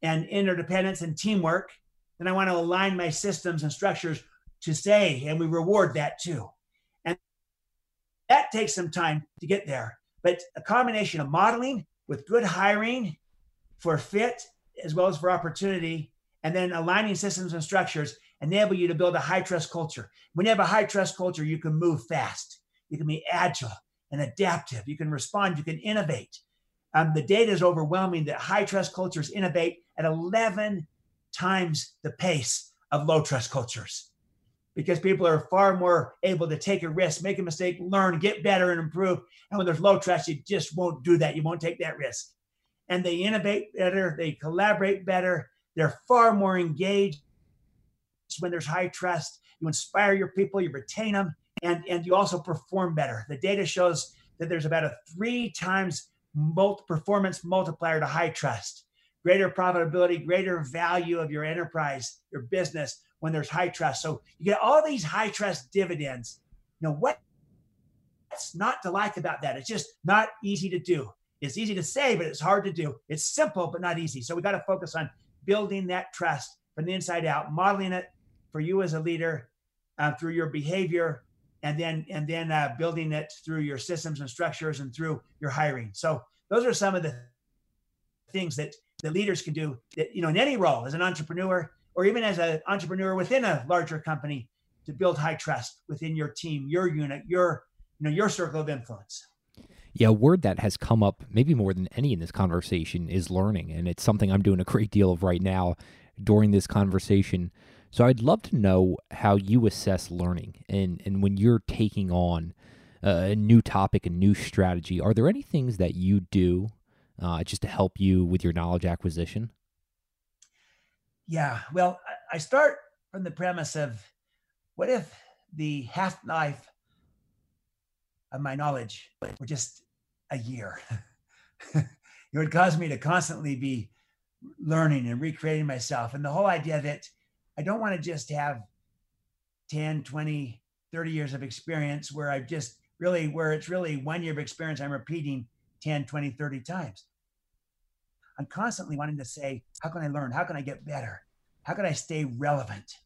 and interdependence and teamwork, then I want to align my systems and structures to say, and we reward that too. And that takes some time to get there. But a combination of modeling with good hiring for fit as well as for opportunity, and then aligning systems and structures enable you to build a high trust culture. When you have a high trust culture, you can move fast, you can be agile and adaptive, you can respond, you can innovate. Um, the data is overwhelming that high trust cultures innovate at 11 times the pace of low trust cultures because people are far more able to take a risk, make a mistake, learn, get better, and improve. And when there's low trust, you just won't do that. You won't take that risk. And they innovate better, they collaborate better, they're far more engaged when there's high trust. You inspire your people, you retain them, and, and you also perform better. The data shows that there's about a three times performance multiplier to high trust greater profitability, greater value of your enterprise, your business when there's high trust. So you get all these high trust dividends. You know what? It's not to like about that. It's just not easy to do. It's easy to say, but it's hard to do. It's simple, but not easy. So we got to focus on building that trust from the inside out, modeling it for you as a leader uh, through your behavior, and then and then uh, building it through your systems and structures and through your hiring. So those are some of the things that the leaders can do that, you know, in any role as an entrepreneur or even as an entrepreneur within a larger company to build high trust within your team, your unit, your, you know, your circle of influence. Yeah, a word that has come up maybe more than any in this conversation is learning. And it's something I'm doing a great deal of right now during this conversation. So I'd love to know how you assess learning and, and when you're taking on a new topic, a new strategy, are there any things that you do uh, just to help you with your knowledge acquisition? Yeah, well, I start from the premise of what if the half life of my knowledge were just a year? <laughs> it would cause me to constantly be learning and recreating myself. And the whole idea that I don't want to just have 10, 20, 30 years of experience where I've just really, where it's really one year of experience I'm repeating 10, 20, 30 times. I'm constantly wanting to say, how can I learn? How can I get better? How can I stay relevant?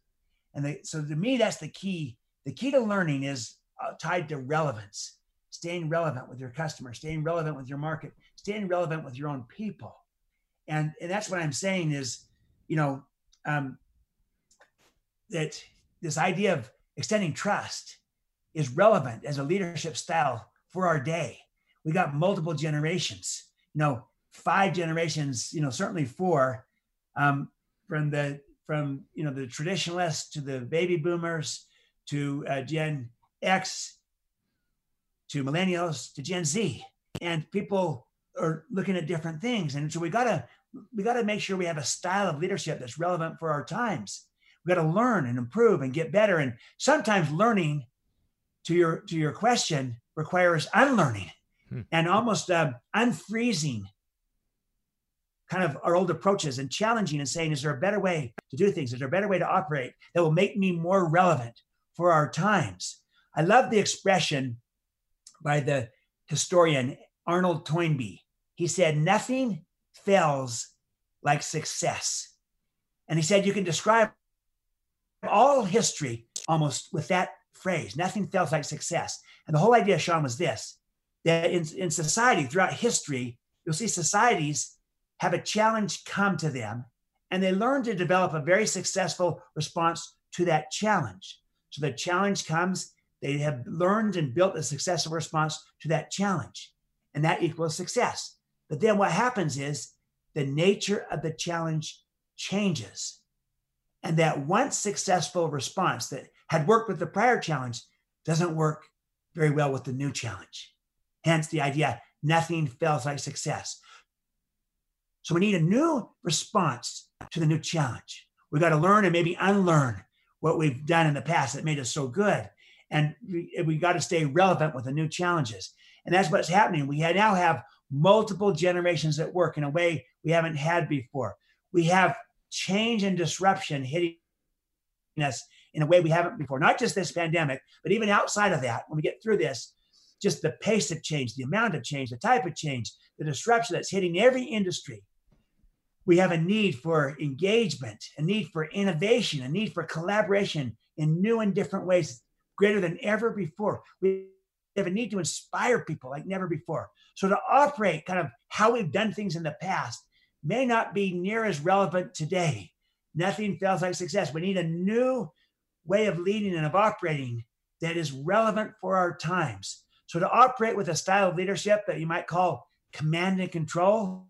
And they, so to me, that's the key. The key to learning is uh, tied to relevance, staying relevant with your customer, staying relevant with your market, staying relevant with your own people. And, and that's what I'm saying is, you know, um, that this idea of extending trust is relevant as a leadership style for our day. We got multiple generations, you know, five generations, you know, certainly four, um, from the from you know the traditionalists to the baby boomers to uh, Gen X to millennials to Gen Z, and people are looking at different things, and so we gotta we gotta make sure we have a style of leadership that's relevant for our times. We got to learn and improve and get better, and sometimes learning to your to your question requires unlearning hmm. and almost uh, unfreezing kind of our old approaches and challenging and saying, is there a better way to do things? Is there a better way to operate that will make me more relevant for our times? I love the expression by the historian Arnold Toynbee. He said, Nothing fails like success. And he said, You can describe all history almost with that phrase nothing fails like success. And the whole idea, Sean, was this that in, in society, throughout history, you'll see societies have a challenge come to them and they learn to develop a very successful response to that challenge. So the challenge comes, they have learned and built a successful response to that challenge, and that equals success. But then what happens is the nature of the challenge changes. And that once successful response that had worked with the prior challenge doesn't work very well with the new challenge. Hence the idea nothing fails like success. So we need a new response to the new challenge. We got to learn and maybe unlearn what we've done in the past that made us so good. And we, we got to stay relevant with the new challenges. And that's what's happening. We now have multiple generations at work in a way we haven't had before. We have change and disruption hitting us in a way we haven't before. Not just this pandemic, but even outside of that, when we get through this, just the pace of change, the amount of change, the type of change, the disruption that's hitting every industry we have a need for engagement, a need for innovation, a need for collaboration in new and different ways greater than ever before. We have a need to inspire people like never before. So to operate kind of how we've done things in the past may not be near as relevant today. Nothing fails like success. We need a new way of leading and of operating that is relevant for our times. So to operate with a style of leadership that you might call command and control,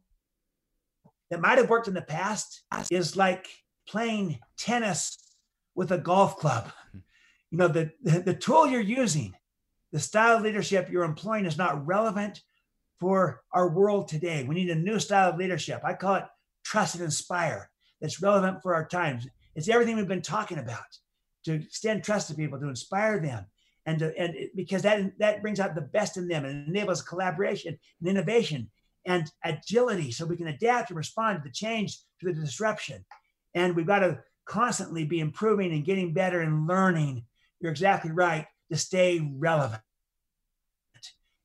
that might have worked in the past is like playing tennis with a golf club. You know, the, the tool you're using, the style of leadership you're employing is not relevant for our world today. We need a new style of leadership. I call it trust and inspire that's relevant for our times. It's everything we've been talking about to extend trust to people, to inspire them. And, to, and because that, that brings out the best in them and enables collaboration and innovation and agility so we can adapt and respond to the change, to the disruption. And we've got to constantly be improving and getting better and learning. You're exactly right to stay relevant.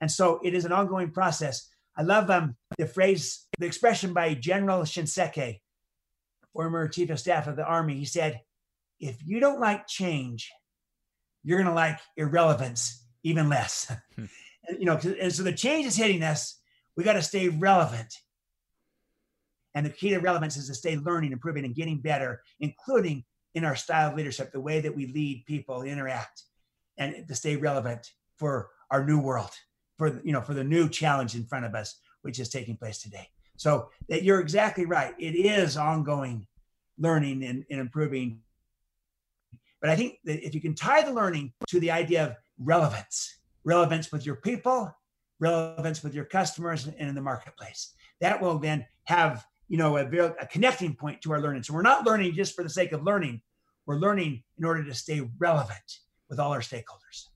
And so it is an ongoing process. I love um, the phrase, the expression by General Shinseki, former chief of staff of the army. He said, if you don't like change, you're going to like irrelevance even less. <laughs> Hmm. you know, and so the change is hitting us we got to stay relevant. And the key to relevance is to stay learning, improving, and getting better, including in our style of leadership, the way that we lead people, interact, and to stay relevant for our new world, for you know, for the new challenge in front of us, which is taking place today. So that you're exactly right. It is ongoing learning and, and improving. But I think that if you can tie the learning to the idea of relevance, relevance with your people, relevance with your customers and in the marketplace, that will then have you know a, a connecting point to our learning. So we're not learning just for the sake of learning. We're learning in order to stay relevant with all our stakeholders.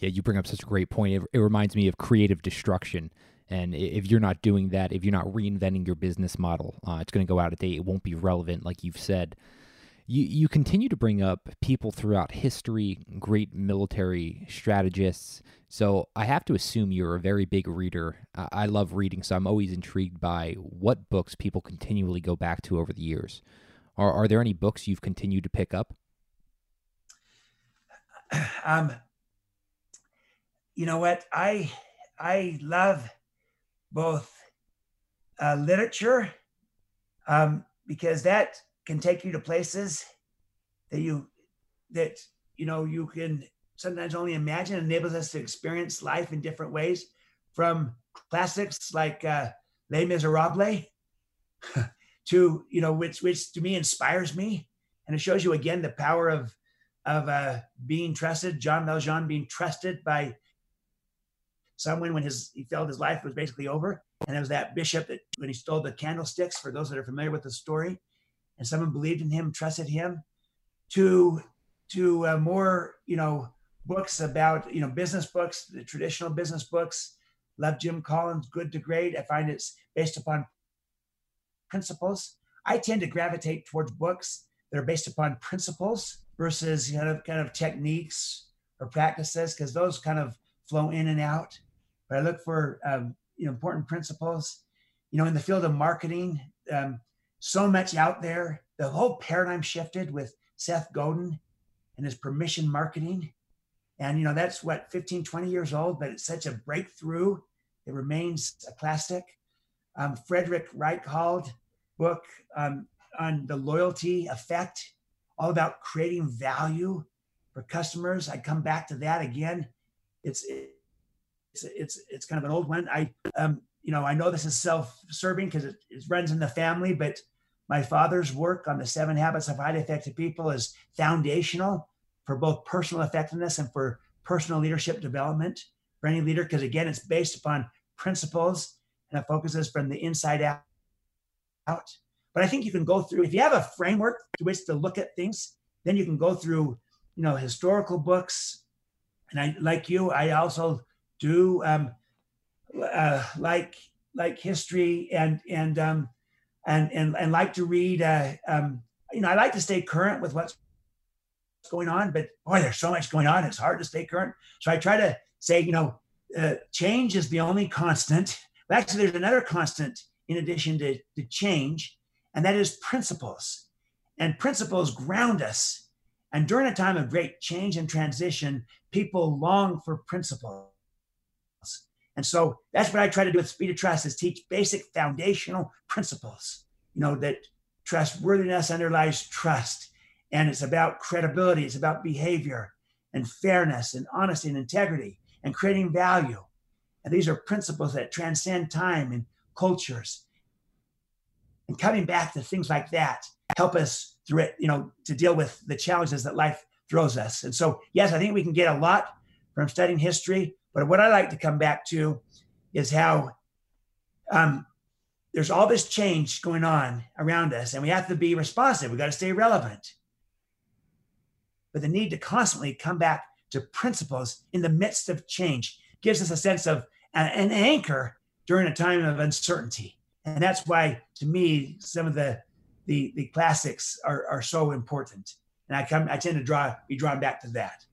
Yeah, you bring up such a great point. It, it reminds me of creative destruction. And if you're not doing that, if you're not reinventing your business model, uh, it's going to go out of date. It won't be relevant, like you've said. You, you continue to bring up people throughout history, great military strategists. So I have to assume you're a very big reader. I love reading, so I'm always intrigued by what books people continually go back to over the years. Are, are there any books you've continued to pick up? Um, you know what? I I love both uh, literature um, because that can take you to places that you that you know you can sometimes only imagine it enables us to experience life in different ways from classics like uh, les miserables <laughs> to you know which which to me inspires me and it shows you again the power of of uh, being trusted jean valjean being trusted by someone when his he felt his life was basically over. And it was that bishop that when he stole the candlesticks, for those that are familiar with the story, and someone believed in him, trusted him, to to uh, more you know books about you know business books, the traditional business books. Love Jim Collins, Good to Great. I find it's based upon principles. I tend to gravitate towards books that are based upon principles versus kind of kind of techniques or practices because those kind of flow in and out but I look for um, you know important principles. You know, in the field of marketing, um, so much out there. The whole paradigm shifted with Seth Godin and his permission marketing. And you know, that's what 15, 20 years old, but it's such a breakthrough. It remains a classic. Um, Frederick Reichheld book um, on the loyalty effect, all about creating value for customers. I come back to that again. It's it, it's it's it's kind of an old one. I um you know I know this is self-serving because it, it runs in the family, but my father's work on the seven habits of highly effective people is foundational for both personal effectiveness and for personal leadership development for any leader because again it's based upon principles and it focuses from the inside out but i think you can go through if you have a framework to which to look at things then you can go through you know historical books and i like you i also do um, uh, like like history and and um, and and and like to read. Uh, um, you know, I like to stay current with what's going on, but boy, there's so much going on. It's hard to stay current. So I try to say, you know, uh, change is the only constant. Well, actually, there's another constant in addition to, to change, and that is principles. And principles ground us. And during a time of great change and transition, people long for principles. And so that's what I try to do with Speed of Trust is teach basic foundational principles, you know, that trustworthiness underlies trust. And it's about credibility, it's about behavior and fairness and honesty and integrity and creating value. And these are principles that transcend time and cultures. And coming back to things like that help us through it, you know, to deal with the challenges that life throws us. And so, yes, I think we can get a lot from studying history, but what I like to come back to is how um, there's all this change going on around us, and we have to be responsive. We got to stay relevant. But the need to constantly come back to principles in the midst of change gives us a sense of an anchor during a time of uncertainty. And that's why, to me, some of the the, the classics are, are so important. And I come I tend to draw be drawn back to that.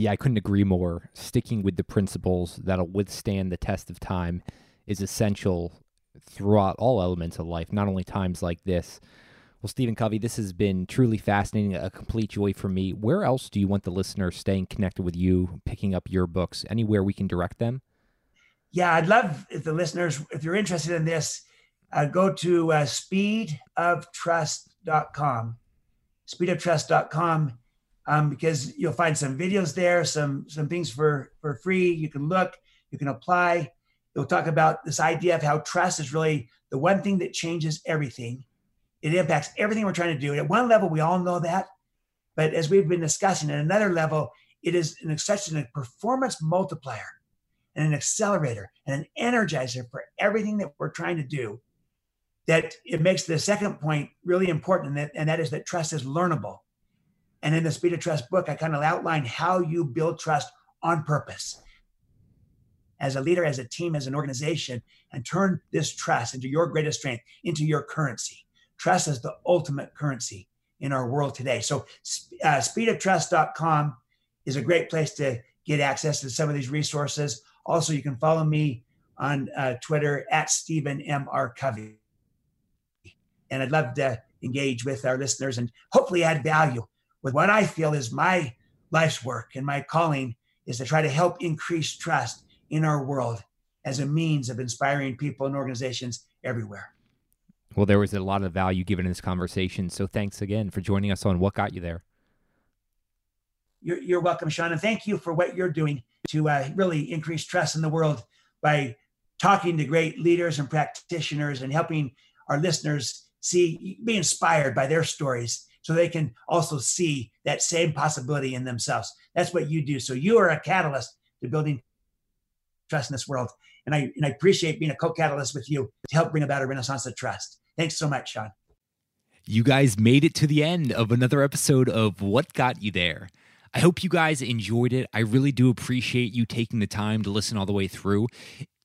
Yeah, I couldn't agree more. Sticking with the principles that'll withstand the test of time is essential throughout all elements of life, not only times like this. Well, Stephen Covey, this has been truly fascinating, a complete joy for me. Where else do you want the listeners staying connected with you, picking up your books? Anywhere we can direct them? Yeah, I'd love if the listeners, if you're interested in this, uh, go to uh, speedoftrust.com, speedoftrust.com, um, because you'll find some videos there, some some things for for free. You can look, you can apply. You'll talk about this idea of how trust is really the one thing that changes everything. It impacts everything we're trying to do. At one level, we all know that, but as we've been discussing, at another level, it is an such a performance multiplier and an accelerator and an energizer for everything that we're trying to do that it makes the second point really important, and that, and that is that trust is learnable. And in the Speed of Trust book, I kind of outline how you build trust on purpose as a leader, as a team, as an organization, and turn this trust into your greatest strength, into your currency. Trust is the ultimate currency in our world today. So, uh, speedoftrust.com is a great place to get access to some of these resources. Also, you can follow me on uh, Twitter at Stephen M. R. Covey. And I'd love to engage with our listeners and hopefully add value with what I feel is my life's work and my calling is to try to help increase trust in our world as a means of inspiring people and organizations everywhere. Well, there was a lot of value given in this conversation. So thanks again for joining us on What Got You There. You're, you're welcome, Sean. And thank you for what you're doing to uh, really increase trust in the world by talking to great leaders and practitioners and helping our listeners see, be inspired by their stories so they can also see that same possibility in themselves. That's what you do. So you are a catalyst to building trust in this world. And I, and I appreciate being a co-catalyst with you to help bring about a renaissance of trust. Thanks so much, Sean. You guys made it to the end of another episode of What Got You There. I hope you guys enjoyed it. I really do appreciate you taking the time to listen all the way through.